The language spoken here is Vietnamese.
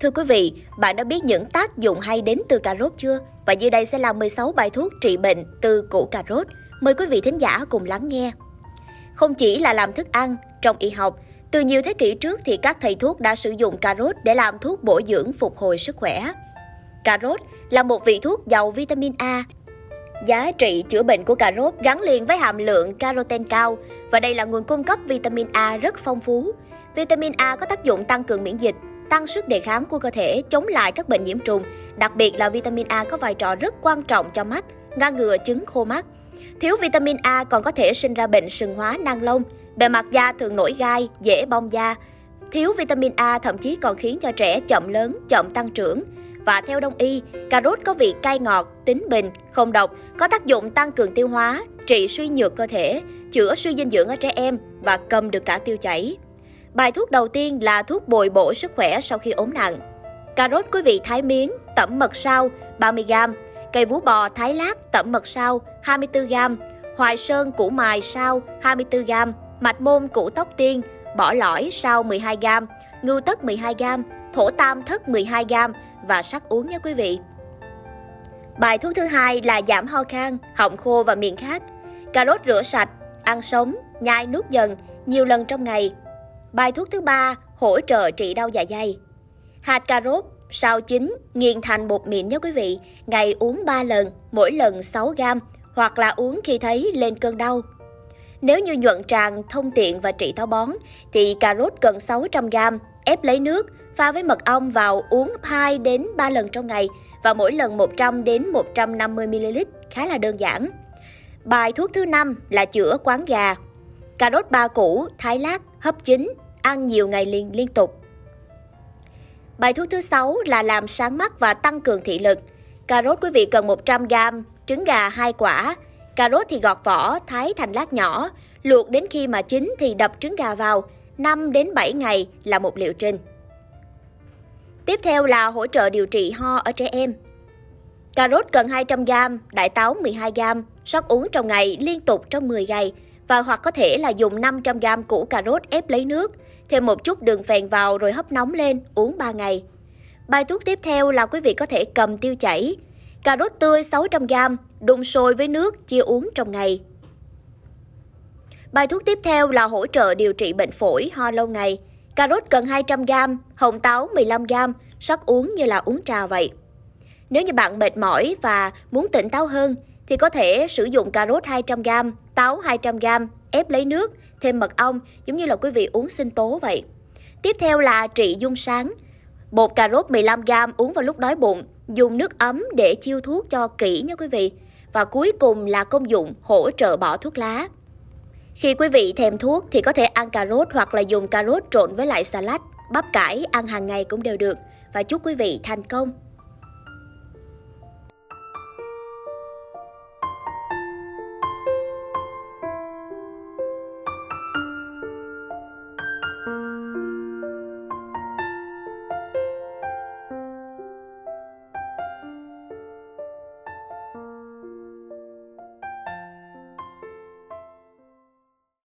Thưa quý vị, bạn đã biết những tác dụng hay đến từ cà rốt chưa? Và dưới đây sẽ là 16 bài thuốc trị bệnh từ củ cà rốt. Mời quý vị thính giả cùng lắng nghe. Không chỉ là làm thức ăn, trong y học, từ nhiều thế kỷ trước thì các thầy thuốc đã sử dụng cà rốt để làm thuốc bổ dưỡng phục hồi sức khỏe. Cà rốt là một vị thuốc giàu vitamin A. Giá trị chữa bệnh của cà rốt gắn liền với hàm lượng caroten cao và đây là nguồn cung cấp vitamin A rất phong phú. Vitamin A có tác dụng tăng cường miễn dịch, tăng sức đề kháng của cơ thể, chống lại các bệnh nhiễm trùng. Đặc biệt là vitamin A có vai trò rất quan trọng cho mắt, ngăn ngừa chứng khô mắt. Thiếu vitamin A còn có thể sinh ra bệnh sừng hóa nang lông, bề mặt da thường nổi gai, dễ bong da. Thiếu vitamin A thậm chí còn khiến cho trẻ chậm lớn, chậm tăng trưởng. Và theo đông y, cà rốt có vị cay ngọt, tính bình, không độc, có tác dụng tăng cường tiêu hóa, trị suy nhược cơ thể, chữa suy dinh dưỡng ở trẻ em và cầm được cả tiêu chảy. Bài thuốc đầu tiên là thuốc bồi bổ sức khỏe sau khi ốm nặng. Cà rốt quý vị thái miếng, tẩm mật sao 30g, cây vú bò thái lát tẩm mật sao 24g, hoài sơn củ mài sao 24g, mạch môn củ tóc tiên, bỏ lõi sao 12g, ngưu tất 12g, thổ tam thất 12g và sắc uống nha quý vị. Bài thuốc thứ hai là giảm ho khan, họng khô và miệng khát. Cà rốt rửa sạch, ăn sống, nhai nuốt dần, nhiều lần trong ngày. Bài thuốc thứ ba hỗ trợ trị đau dạ dày. Hạt cà rốt sao chín nghiền thành bột mịn nhé quý vị, ngày uống 3 lần, mỗi lần 6 gram hoặc là uống khi thấy lên cơn đau. Nếu như nhuận tràng, thông tiện và trị táo bón thì cà rốt cần 600 gram, ép lấy nước, pha với mật ong vào uống 2 đến 3 lần trong ngày và mỗi lần 100 đến 150 ml, khá là đơn giản. Bài thuốc thứ năm là chữa quán gà. Cà rốt ba củ, thái lát, hấp chín, ăn nhiều ngày liền liên tục. Bài thuốc thứ 6 là làm sáng mắt và tăng cường thị lực. Cà rốt quý vị cần 100g, trứng gà 2 quả. Cà rốt thì gọt vỏ, thái thành lát nhỏ, luộc đến khi mà chín thì đập trứng gà vào, 5 đến 7 ngày là một liệu trình. Tiếp theo là hỗ trợ điều trị ho ở trẻ em. Cà rốt cần 200g, đại táo 12g, sắc uống trong ngày liên tục trong 10 ngày và hoặc có thể là dùng 500g củ cà rốt ép lấy nước, thêm một chút đường phèn vào rồi hấp nóng lên, uống 3 ngày. Bài thuốc tiếp theo là quý vị có thể cầm tiêu chảy. Cà rốt tươi 600g, đun sôi với nước, chia uống trong ngày. Bài thuốc tiếp theo là hỗ trợ điều trị bệnh phổi, ho lâu ngày. Cà rốt cần 200g, hồng táo 15g, sắc uống như là uống trà vậy. Nếu như bạn mệt mỏi và muốn tỉnh táo hơn, thì có thể sử dụng cà rốt 200g, táo 200g, ép lấy nước, thêm mật ong, giống như là quý vị uống sinh tố vậy. Tiếp theo là trị dung sáng. Bột cà rốt 15g uống vào lúc đói bụng, dùng nước ấm để chiêu thuốc cho kỹ nha quý vị. Và cuối cùng là công dụng hỗ trợ bỏ thuốc lá. Khi quý vị thèm thuốc thì có thể ăn cà rốt hoặc là dùng cà rốt trộn với lại salad, bắp cải ăn hàng ngày cũng đều được. Và chúc quý vị thành công!